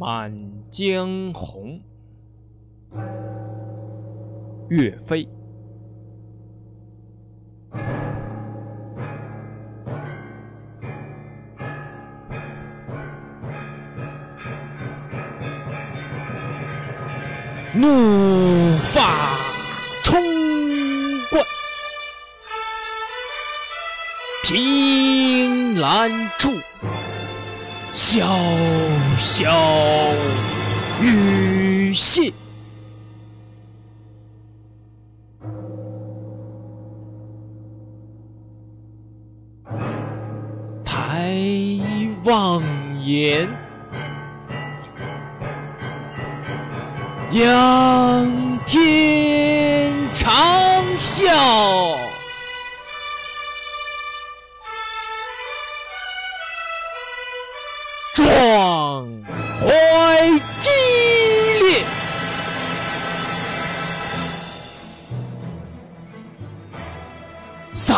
满江红》，岳飞。怒发冲冠，凭栏处，潇小雨歇。抬望眼。仰天长啸，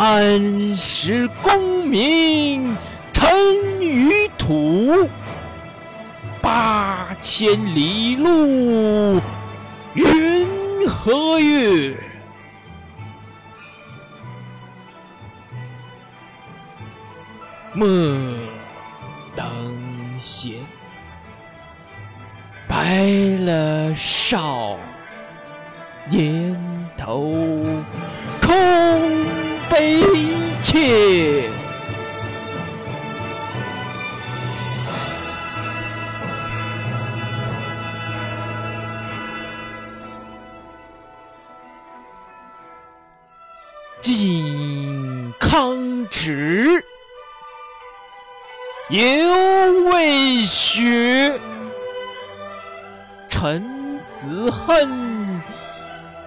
三十功名尘与土。八千里路云和月，莫等闲，白了少切。靖康耻，犹未雪；臣子恨，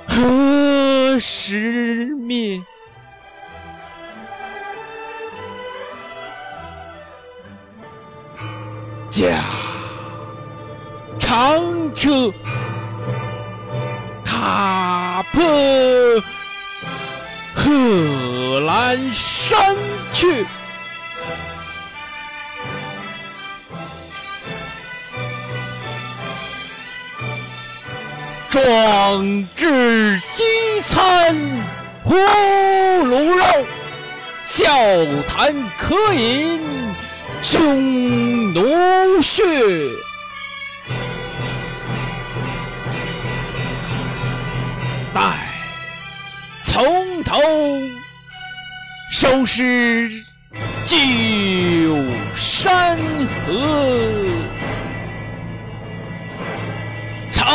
何时灭？驾长车，踏破。贺兰山去，壮志饥餐胡虏肉，笑谈渴饮匈奴血。从头收拾旧山河，朝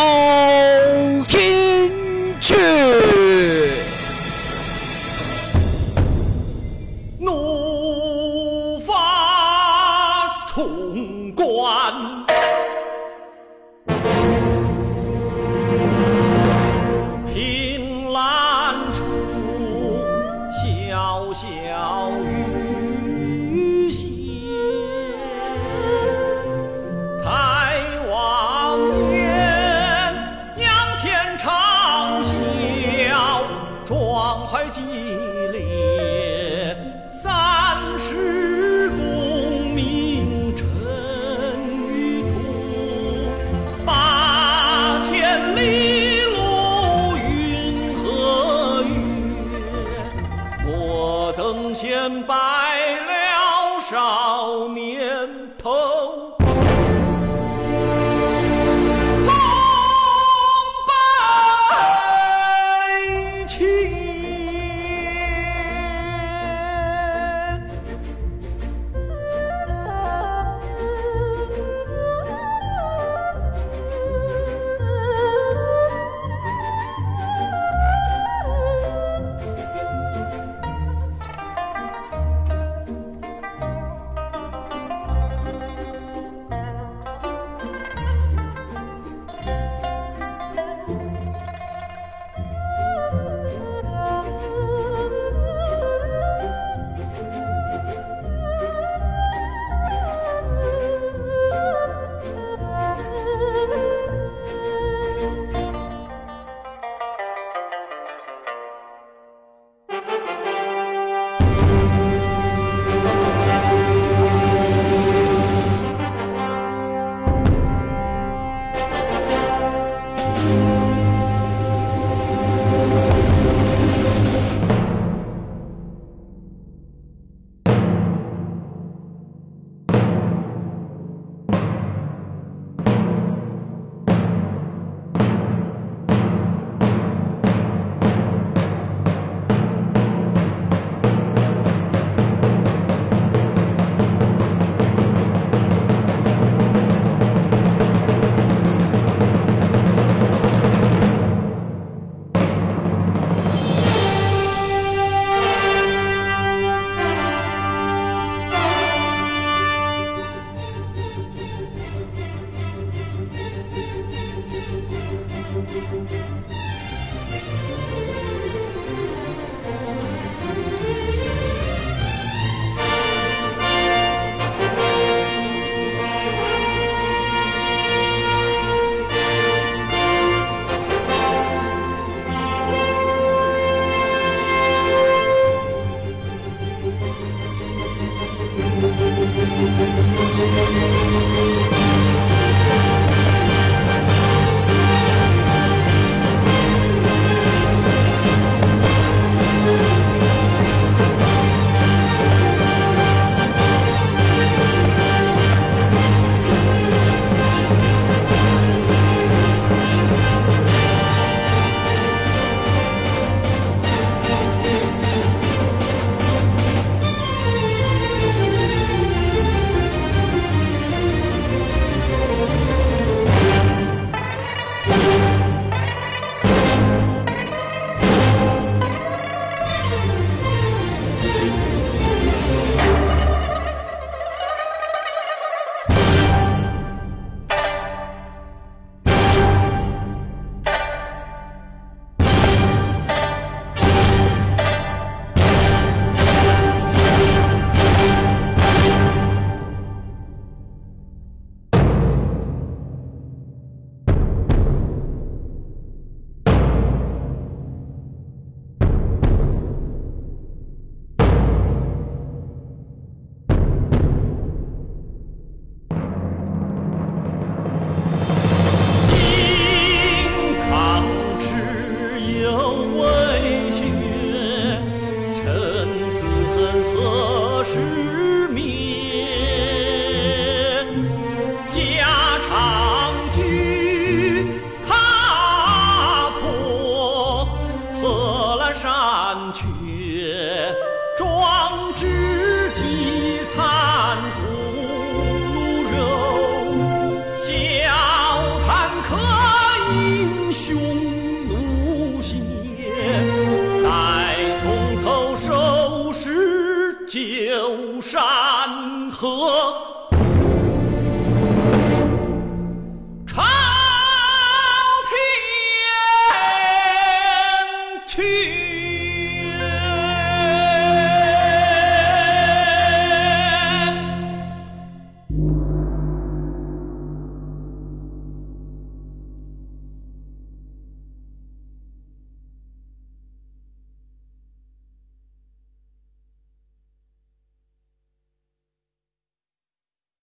游山河。